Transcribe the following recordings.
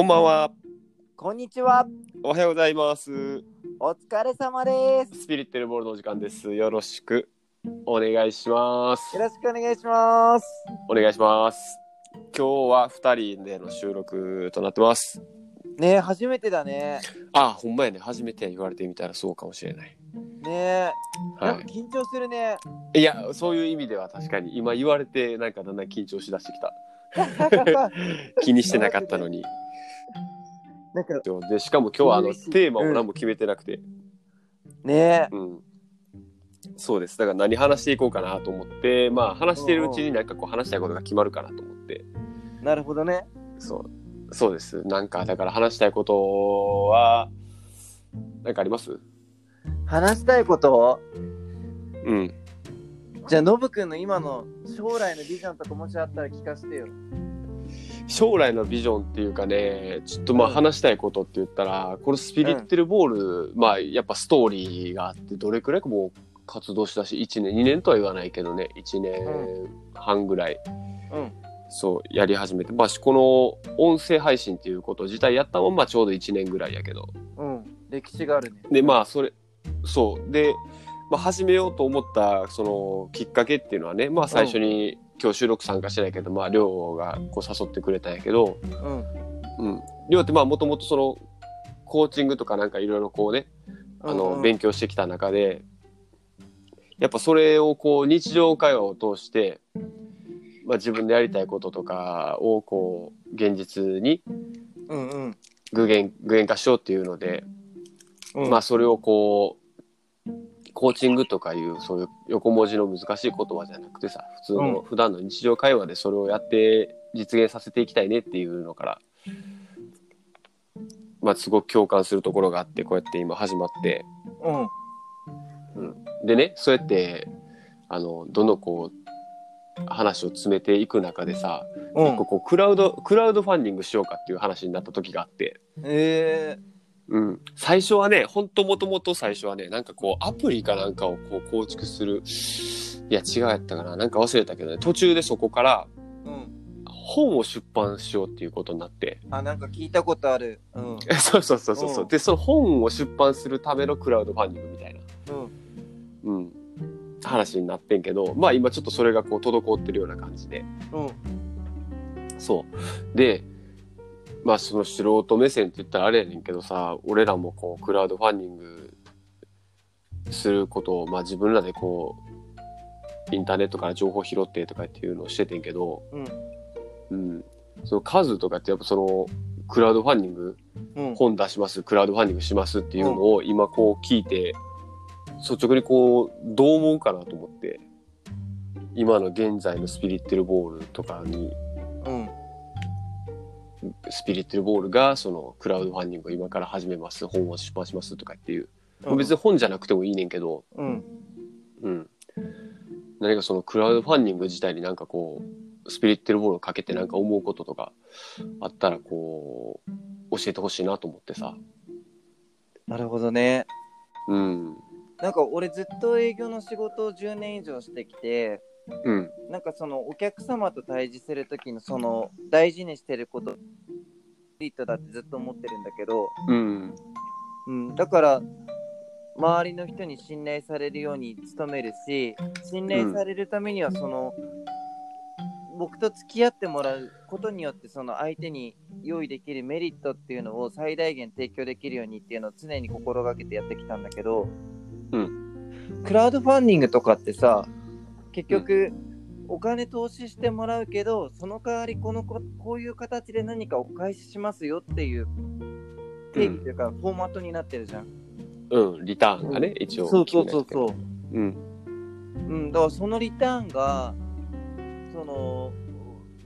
こんばんは。こんにちは。おはようございます。お疲れ様です。スピリッテルボールのお時間です。よろしくお願いしますよ。ろしくお願いします。お願いします。今日は二人での収録となってます。ねえ、初めてだね。あ、ほんまやね。初めて言われてみたらそうかもしれない。ねえ、なはんか緊張するね。い。いや、そういう意味では確かに今言われてなんかだんだん緊張しだしてきた。気にしてなかったのに。なんか、で、しかも今日はあのテーマを何も決めてなくて。ねえ、うん。そうです。だから何話していこうかなと思って、まあ話してるうちになんかこう話したいことが決まるかなと思って。なるほどね。そう。そうです。なんか、だから話したいことは、なんかあります？話したいこと？うん。じゃあ、ノブくんの今の将来のビジョンとかもしあったら聞かせてよ。将来のビジョンっていうかね、ちょっとまあうん。話したいことって言ったら、このスピリッテルボール、まあやっぱストーリーがあって、どれくらいもう活動したし、1年、2年とは言わないけどね、1年半ぐらい、うん。そう、やり始めて、まあこの音声配信っていうこと自体やったままちょうど1年ぐらいやけど、うん。歴史があるね。でまあそれそう。で、まあ、始めようと思ったそのきっかけっていうのはねまあ最初に、今日収録参加してないけどまあ亮がこう誘ってくれたんやけどうん。うん亮ってまあもともとそのコーチングとかなんかいろいろこうねあの、うん勉強してきた中でやっぱそれをこう日常会話を通して、まあ、自分でやりたいこととかをこう現実にうんうん。具現具現化しようっていうので、うん。まあそれをこうコーチングとかいうそういう横文字の難しい言葉じゃなくてさ普通の、う普段の日常会話でそれをやって実現させていきたいねっていうのから、まあ、すごく共感するところがあってこうやって今始まって、うん。うん、でねそうやってあのどんどんこう話を詰めていく中でさ、うんこ。こクラウドクラウドファンディングしようかっていう話になった時があって。えうん、最初はね、ほんともともと最初はね、なんかこう、アプリかなんかをこう構築する。いや、違うやったかな。なんか忘れたけどね、途中でそこから。本を出版しようっていうことになって。あ、なんか聞いたことある。うん。そうそうそうそうそうう。んで、その本を出版するためのクラウドファンディングみたいな、うん。うん、話になってんけど、まあ今ちょっとそれがこう、滞ってるような感じで。うん。そう。で、まあその素人目線って言ったらあれやねんけどさ、俺らもこうクラウドファンディングすることを、まあ自分らでこう、インターネットから情報拾ってとかっていうのをしててんけど、うん。うん。その数とかってやっぱその、クラウドファンディング、うん。本出します、クラウドファンディングしますっていうのを今こう聞いて、率直にこう、どう思うかなと思って、今の現在のスピリッテルボールとかにうん。スピリッテルボールがそのクラウドファンディングを今から始めます本を出版しますとかっていう、別に本じゃなくてもいいねんけど、うん。うん、何かそのクラウドファンディング自体になんかこうスピリッテルボールをかけてなんか思うこととかあったらこう教えてほしいなと思ってさ。なるほどね。うん。なんか俺ずっと営業の仕事を10年以上してきて、うん。なんかそのお客様と対峙する時のその大事にしてること、メリットだってずっと思ってるんだけど、うん。うん、だから周りの人に信頼されるように努めるし、信頼されるためにはその、僕と付き合ってもらうことによってその相手に用意できるメリットっていうのを最大限提供できるようにっていうのを常に心がけてやってきたんだけど、うクラウドファンディングとかってさ結局、お金投資してもらうけどその代わりこのここういう形で何かお返ししますよっていう定義というか、フォーマットになってるじゃん。うんリターンがね、一応そうそうそうそう。う。うん。うん、だからそのリターンが、その、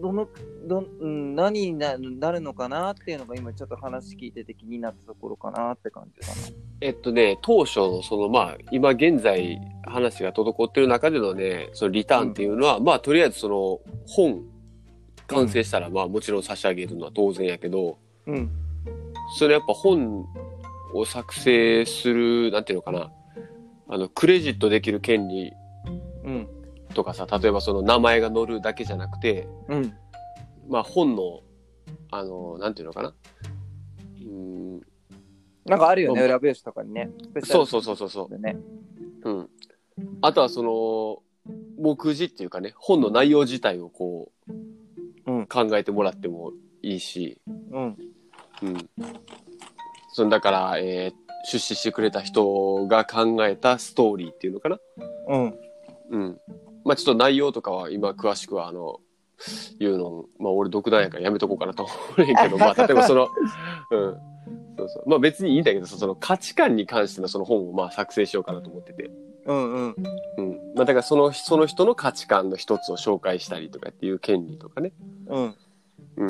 どの、どうん、何にななるのかなっていうのが今ちょっと話聞いてて気になったところかなって感じかえっとね、当初のそのまあ、今現在話が滞ってる中でのね、そのリターンっていうのは、まあとりあえずその本完成したらまあもちろん差し上げるのは当然やけど、な。うん。それやっぱ本を作成する、なんていうのかな、あの、クレジットできる権利うん。とかさ、例えばその名前が載るだけじゃなくて、うん。まあ本のあのなんていうのかな？うん。なんかあるよね、うん。裏表紙とかにね。そうそうそうそう。そうでね。うん、あとはその目次っていうかね本の内容自体をこう、うん。考えてもらってもいいし、うん。うん、そのだから、えー出資してくれた人が考えたストーリーっていうのかな、うん。うん、まあちょっと内容とかは今詳しくはあの言うのまあ俺独断やからやめとこうかなと思うねんけどまあ例えばその うんそうそうまあ別にいいんだけどその価値観に関してのその本をまあ作成しようかなと思ってて。うんうん。うんまあ、だからそのその人の価値観の一つを紹介したりとかっていう権利とかね、うん。うん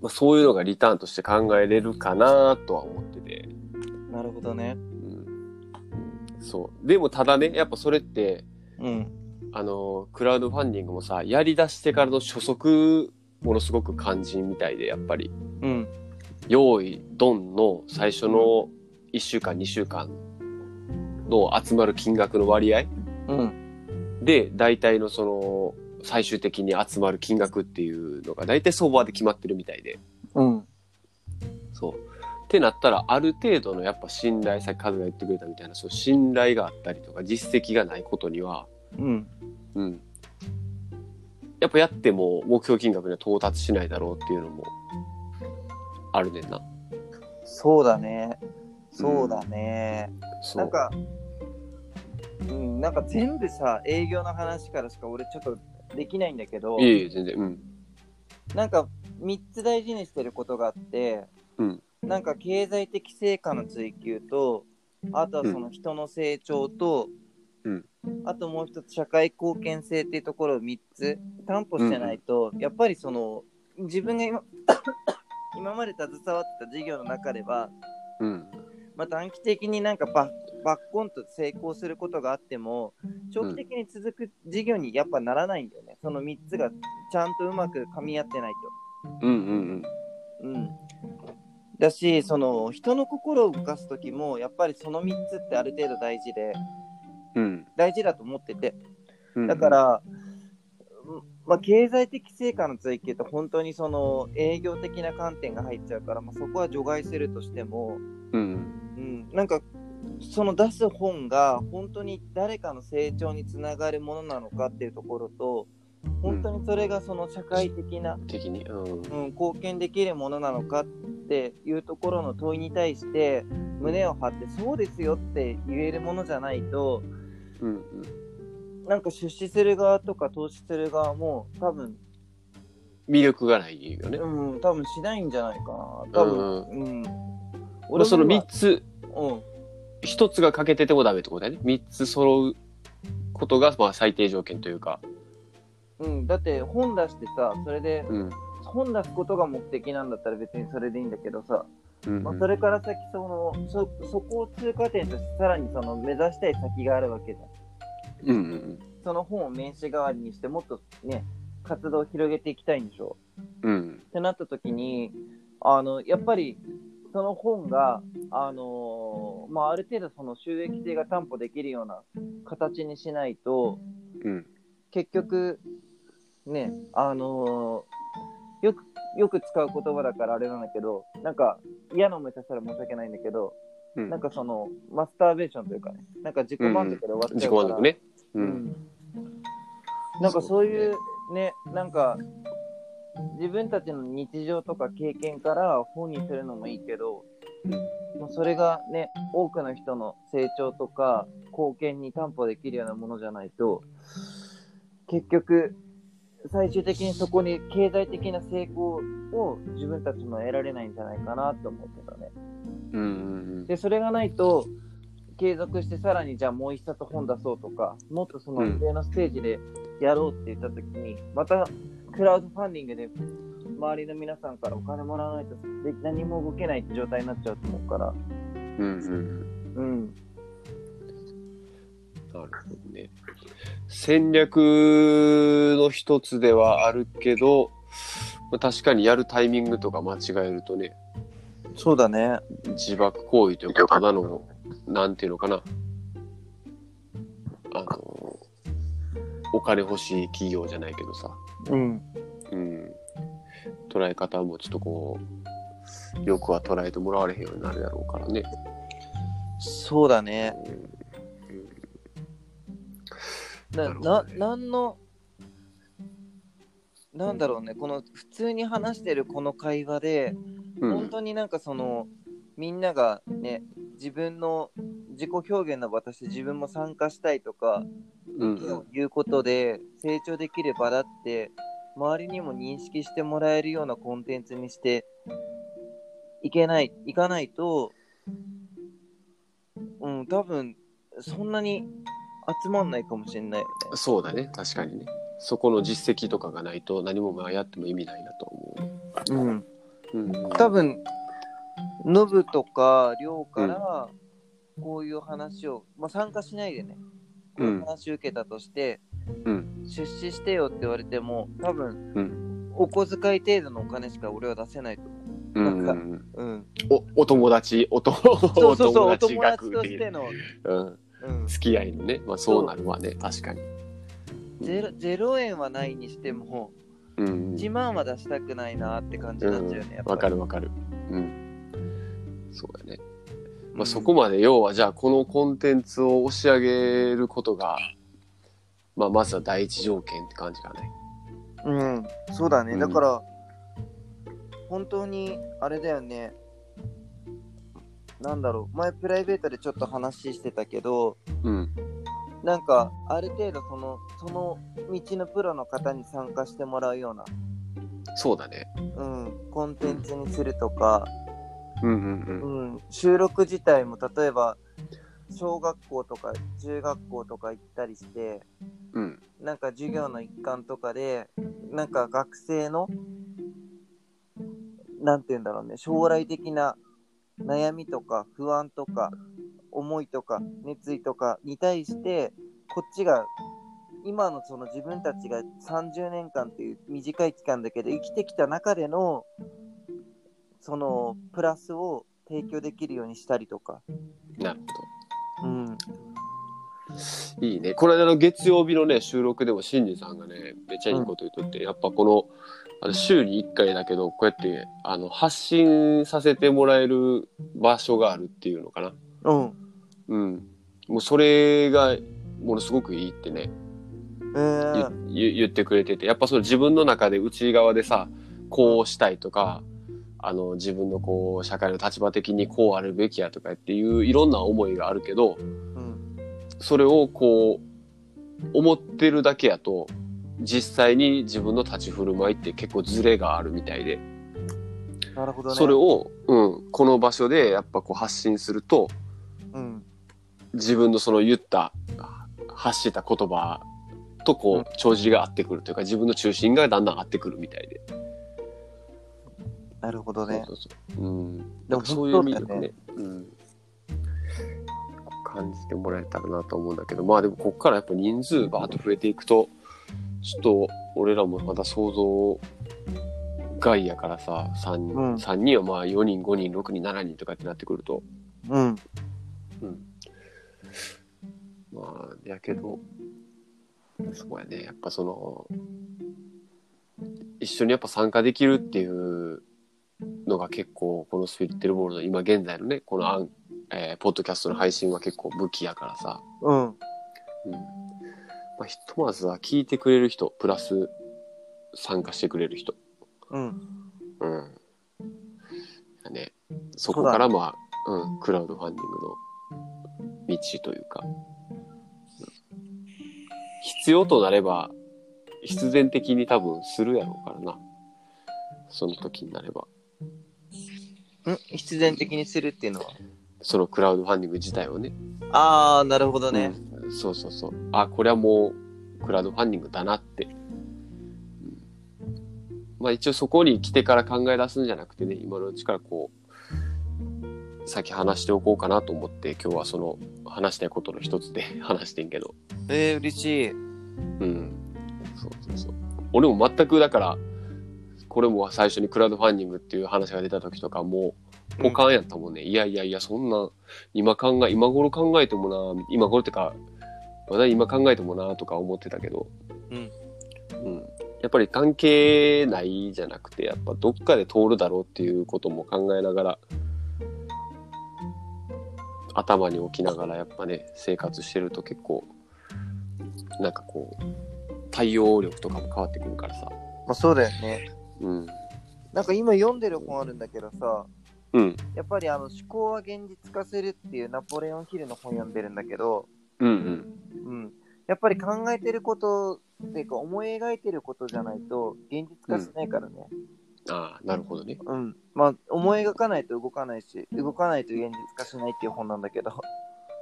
まあ、そういうのがリターンとして考えれるかなとは思ってて、なるほどね。うんうん、そうでもただねやっぱそれってうん。あのクラウドファンディングもさやりだしてからの初速ものすごく肝心みたいでやっぱりうん。用意ドンの最初の1週間2週間の集まる金額の割合うん。で、大体のその、最終的に集まる金額っていうのが大体相場で決まってるみたいで。うん。そう。ってなったら、ある程度のやっぱ信頼、さっきカズが言ってくれたみたいな、そう信頼があったりとか、実績がないことには、うん。うん。やっぱやっても目標金額には到達しないだろうっていうのも、あるねんな。そうだね。そうだね。そう。なんか、うん、なんか全部さ、営業の話からしか俺ちょっとできないんだけど、いえいえ、全然、うん。なんか3つ大事にしてることがあって、うんなんか経済的成果の追求と、あとはその人の成長と、うんあともう一つ社会貢献性っていうところを3つ担保してないと、やっぱりその自分が今 今まで携わってた事業の中では、うん。まあ、短期的になんかバッバッコンと成功することがあっても長期的に続く事業にやっぱならないんだよね、その3つがちゃんとうまく噛み合ってないうんうんと。うん、だしその人の心を動かす時もやっぱりその3つってある程度大事でうん。うん。大事だと思っててうんだか、ら、うんまあ、経済的成果の追求って本当にその営業的な観点が入っちゃうから、まあ、そこは除外するとしても、うん。うん、なんかその出す本が本当に誰かの成長につながるものなのかっていうところと本当にそれがその社会的な、的に。うん。うん、貢献できるものなのかっていうところの問いに対して胸を張ってそうですよって言えるものじゃないとうんうん。なんか出資する側とか投資する側も多分、魅力がないよね。うん、多分しないんじゃないかな多分、うんまあ、その3つ、うん1つが欠けててもダメってことだよね。3つ揃うことがまあ最低条件というか。うん、だって本出してさそれでうん。本出すことが目的なんだったら別にそれでいいんだけどさ、うんまあ、それから先そのそそこを通過点としてさらにその目指したい先があるわけじゃんうんうんその本を名刺代わりにしてもっとね活動を広げていきたいんでしょうん。ってなった時にあのやっぱりその本があのーまあある程度その収益性が担保できるような形にしないとうん。結局ねあのーよくよく使う言葉だからあれなんだけどなんか嫌な思いさせたら申し訳ないんだけど、うん。なんかそのマスターベーションというかねなんか自己満足で終わっち自己ゃうから、満足ね。う。うんんなんかそういうねなんか自分たちの日常とか経験から本にするのもいいけど、もうそれがね多くの人の成長とか貢献に担保できるようなものじゃないと結局最終的にそこに経済的な成功を自分たちも得られないんじゃないかなと思ってたね。うんうんでそれがないと継続してさらにじゃあもう一冊本出そうとかもっとそのうん上のステージでやろうって言った時に、またクラウドファンディングで周りの皆さんからお金もらわないとで何も動けないって状態になっちゃうと思うからうん。うんうん。うんなるほどね。戦略の一つではあるけど、まあ確かにやるタイミングとか間違えるとね、そうだね自爆行為というか、ただの、なんていうのかな。あの、お金欲しい企業じゃないけどさ。うんうん。捉え方もちょっとこうよくは捉えてもらわれへんようになるやろうからね。そうだね。な、ななるほどね、なんの、なんだろうね、この普通に話してるこの会話で、うん本当になんかその、みんながね、自分の自己表現の場として自分も参加したいとか、うん意見を言うことで成長できる場だって、周りにも認識してもらえるようなコンテンツにしていけない、いかないと、うん、多分、そんなに集まんないかもしれないよね。そうだね確かにねそこの実績とかがないと何もまあやっても意味ないなと思う。うん。うん多分、ノブとか、りょうから、こういう話を、まあ、参加しないでね、こういう話を受けたとして、うん。出資してよって言われても、多分、うん。お小遣い程度のお金しか俺は出せないと思う。ん。なうんんう。うん。おお友達おとそうそうそう、おお友達としての、うん、うん、付き合いのね、まあ、そうなるわね。確かに。ゼロゼロ円はないにしても、うん。1万は出したくないなって感じになっちゃうよね、やっぱわかるわかる。うん。そうだね。まあ、そこまで要はじゃあこのコンテンツを押し上げることが、まあ、まずは第一条件って感じかね。うん、そうだね。うんだから、本当に、あれだよね。なんだろう。前、プライベートでちょっと話してたけど、うん。なんか、ある程度、その、その道のプロの方に参加してもらうような、そうだね。うん、コンテンツにするとか、収録自体も、例えば、小学校とか中学校とか行ったりして、うん。うん。なんか授業の一環とかで、なんか学生の、なんて言うんだろうね、将来的な悩みとか不安とか思いとか熱意とかに対して、こっちが今のその自分たちが30年間っていう短い期間だけど生きてきた中でのそのプラスを提供できるようにしたりとか。なるうん。ほど。いいね。これあの月曜日のね、収録でもシンジさんがね、めっちゃいいこと言っとって、やっぱこの、あの週に1回だけど、こうやってあの発信させてもらえる場所があるっていうのかな。うん。うん。もうそれがものすごくいいってね、えー、言ってくれてて、やっぱその自分の中で内側でさ、こうしたいとか、あの自分のこう社会の立場的にこうあるべきやとかっていういろんな思いがあるけど、うん。それをこう思ってるだけやと実際に自分の立ち振る舞いって結構ズレがあるみたいで、なるほどね。それを、うん、この場所でやっぱこう発信するとうん。自分のその言った発した言葉とこう帳尻が合ってくるというか自分の中心がだんだん合ってくるみたいで。なるほどね。そうそうそう。うん。でもそういう魅力ね。うん。感じてもらえたらなと思うんだけど、まあでもこっからやっぱ人数バーッと増えていくと、ちょっと俺らもまだ想像外やからさ、3人、うん三人はまあ4人、5人、6人、7人とかってなってくると、うん。うん。まあ、やけど、そうやね。やっぱその、一緒にやっぱ参加できるっていうのが結構、このスピリッテルボールの今現在のね、このアン、えーポッドキャストの配信は結構武器やからさ、うん。うん。まあ、ひとまずは聞いてくれる人、プラス参加してくれる人。うん。うん。だね。そこからまあ、うん、クラウドファンディングの道というか、うん必要となれば、必然的に多分するやろうからな。その時になれば。ん必然的にするっていうのは？そのクラウドファンディング自体をね。ああ、なるほどね。うんそうそうそう。あ、これはもうクラウドファンディングだなって。うんまあ一応そこに来てから考え出すんじゃなくてね、今のうちからこう、先話しておこうかなと思って、今日はその話したいことの一つで 話してんけど。えー、嬉しい。うん。そうそうそう。俺も全くだから、これも最初にクラウドファンディングっていう話が出た時とかもう、ポカンやったもんね。いやいやいや、そんな、今考え、今頃考えてもな、今頃ってか、まだ今考えてもなとか思ってたけど、うん。うん。やっぱり関係ないじゃなくて、やっぱどっかで通るだろうっていうことも考えながら、頭に置きながらやっぱね、生活してると結構、なんかこう、対応力とかも変わってくるからさ。まあそうだよね。うん。なんか今読んでる本あるんだけどさ、うん。やっぱりあの思考は現実化するっていうナポレオン・ヒルの本読んでるんだけど、うんうん。うん。やっぱり考えてることっていうか思い描いてることじゃないと現実化しないからね。ああ、なるほどね。うん。まあ思い描かないと動かないし、動かないと現実化しないっていう本なんだけど、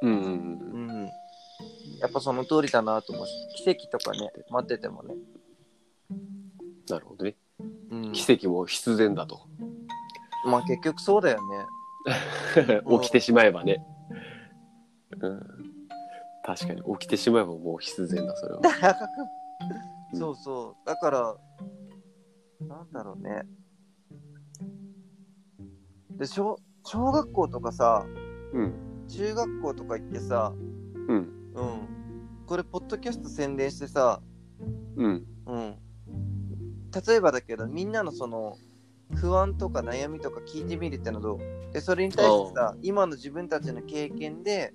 うんうんう。うんん。やっぱその通りだなと思うし、奇跡とかね、待っててもね。なるほどね。うん。奇跡も必然だと。まあ結局そうだよね。起きてしまえばね。うん。確かに起きてしまえばもう必然だ、それは。うんそうそう。だから、なんだろうね。で小、小学校とかさ、うん。中学校とか行ってさ、うん。うん。これ、ポッドキャスト宣伝してさ、うん。うん。例えばだけど、みんなのその、不安とか悩みとか聞いてみるってのはどう？で、それに対してさ、今の自分たちの経験で、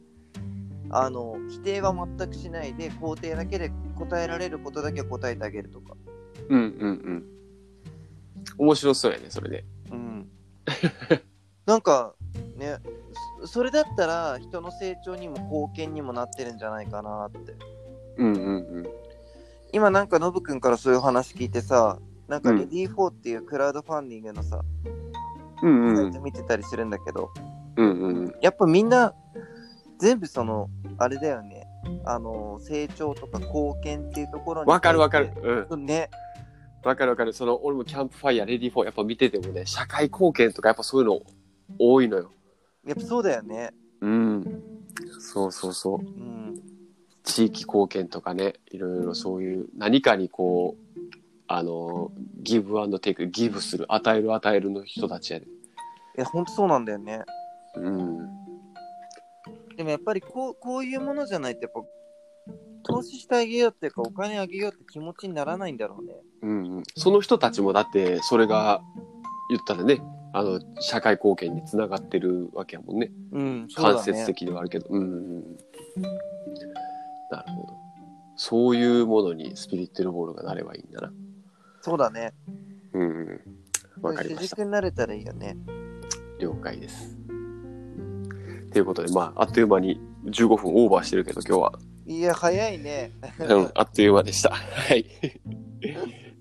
あの、否定は全くしないで、肯定だけで答えられることだけ答えてあげるとか。うんうんうん。面白そうやね、それで。うん。なんか、ね、そそれだったら人の成長にも貢献にもなってるんじゃないかなって。うんうんうん。今なんかノブくんからそういう話聞いてさ、なんかうんレディー4っていうクラウドファンディングのさ、うんうんサイト。見てたりするんだけど、うんうん。やっぱみんな全部その、あれだよね、あの、成長とか貢献っていうところに。わかるわかる。うん。うん。ね、わかるわかる。その、俺もキャンプファイヤー、レディーフォーやっぱ見ててもね、社会貢献とかやっぱそういうの多いのよ。やっぱそうだよね。うん。そうそうそう。うん。地域貢献とかね、いろいろそういう何かにこう、あの、ギブアンドテイク、ギブする、与える与えるの人たちやで。いや、ほんとそうなんだよね。うん。でもやっぱりこうこういうものじゃないとやっぱ投資してあげようっていうかお金あげようって気持ちにならないんだろうね。うんうん。その人たちもだって、それが言ったらね、あの、社会貢献につながってるわけやもんね。うん、そうだ間接ね。的ではあるけど。うんうんうん。なるほど。そういうものにスピリットルボールがなればいいんだな。そうだね。うんうん。わかりました。主軸になれたらいいよね。了解です。ということで、まあ、あっという間に15分オーバーしてるけど、今日は。いや、早いね。うん、あっという間でした。はい。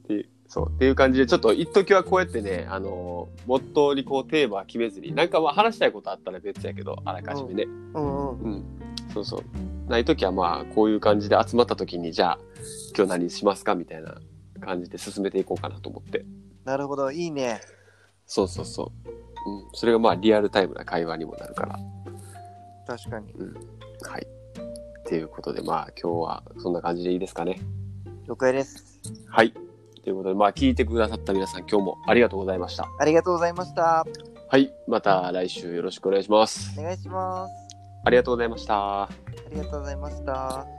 でそう。っていう感じで、ちょっと一時はこうやってね、あのー、モットーにこうテーマ決めずに、なんかまあ話したいことあったら別やけど、あらかじめね。うんうん。うん。そうそう。ない時はまあ、こういう感じで集まった時に、じゃあ、今日何しますかみたいな感じで進めていこうかなと思って。なるほど、いいね。そうそうそう。うん。それがまあ、リアルタイムな会話にもなるから。確かに。はい。っていうことで、まあ、今日はそんな感じでいいですかね。了解です。はい。ということで、まあ、聞いてくださった皆さん、今日もありがとうございました。ありがとうございました。はい。また来週よろしくお願いしますお。願いします。ありがとうございました。ありがとうございました。